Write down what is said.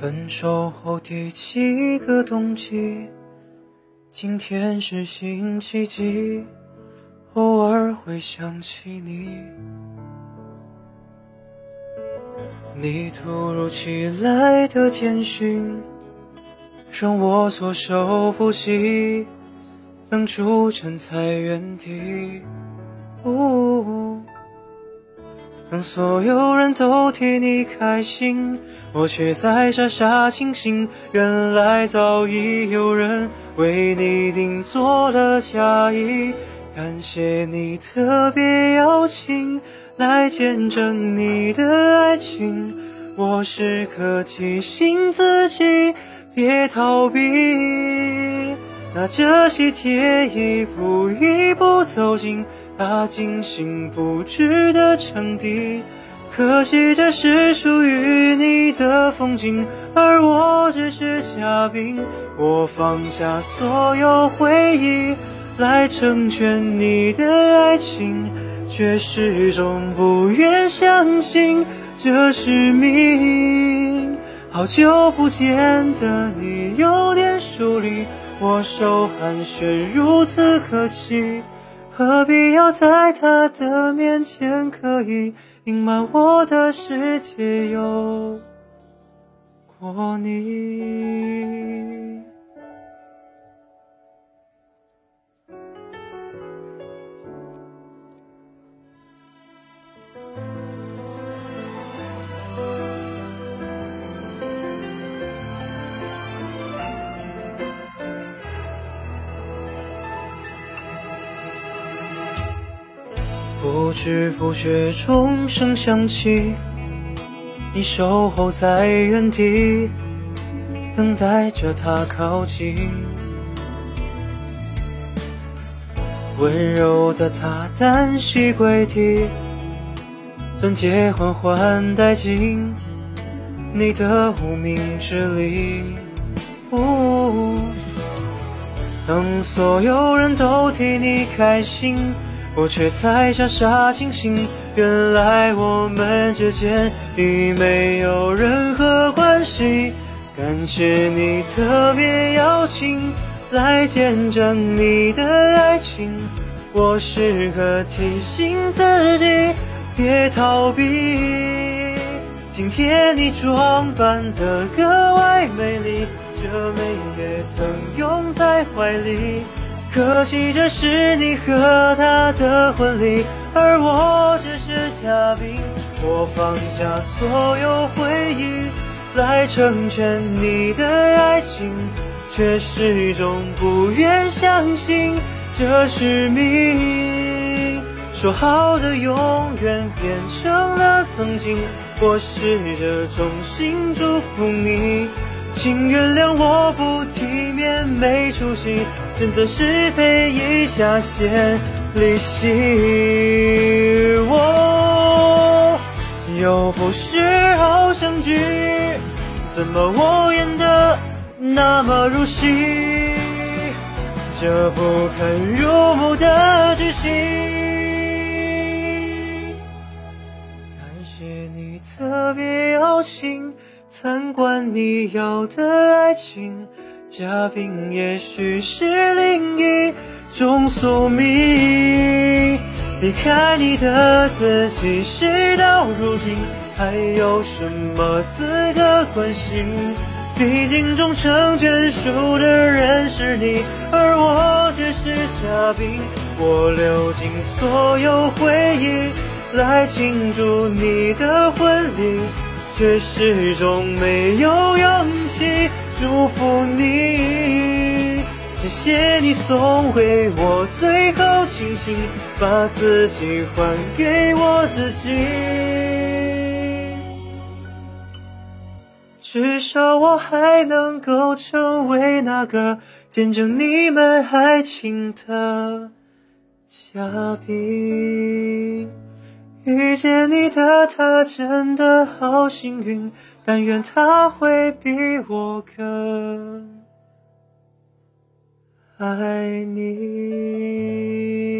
分手后第几个冬季？今天是星期几？偶尔会想起你。你突如其来的简讯，让我措手不及，愣住站在原地。当所有人都替你开心，我却在傻傻清醒。原来早已有人为你订做了嫁衣。感谢你特别邀请来见证你的爱情，我时刻提醒自己别逃避。拿着喜帖一步一步走进。他精心布置的场地，可惜这是属于你的风景，而我只是嘉宾。我放下所有回忆，来成全你的爱情，却始终不愿相信这是命。好久不见的你有点疏离，握手寒暄如此客气。何必要在他的面前刻意隐瞒我的世界有过你？不知不觉，钟声响起，你守候在原地，等待着他靠近。温柔的他单膝跪地，钻戒缓缓戴进你的无名指里。当所有人都替你开心。我却才傻傻清醒，原来我们之间已没有任何关系。感谢你特别邀请来见证你的爱情，我时刻提醒自己别逃避。今天你装扮得格外美丽，这美也曾拥在怀里。可惜这是你和他的婚礼，而我只是嘉宾。我放下所有回忆，来成全你的爱情，却始终不愿相信这是命。说好的永远变成了曾经，我试着衷心祝福你。请原谅我不体面、没出息，选择是非一下先离席。我又不是好相聚，怎么我演的那么入戏？这不堪入目的剧情。感谢你特别邀请。参观你要的爱情，嘉宾也许是另一种宿命。离开你的自己，事到如今还有什么资格关心？毕竟终成眷属的人是你，而我只是嘉宾。我流尽所有回忆来庆祝你的婚礼。却始终没有勇气祝福你。谢谢你送回我最后清醒，把自己还给我自己。至少我还能够成为那个见证你们爱情的嘉宾。遇见你的他真的好幸运，但愿他会比我更爱你。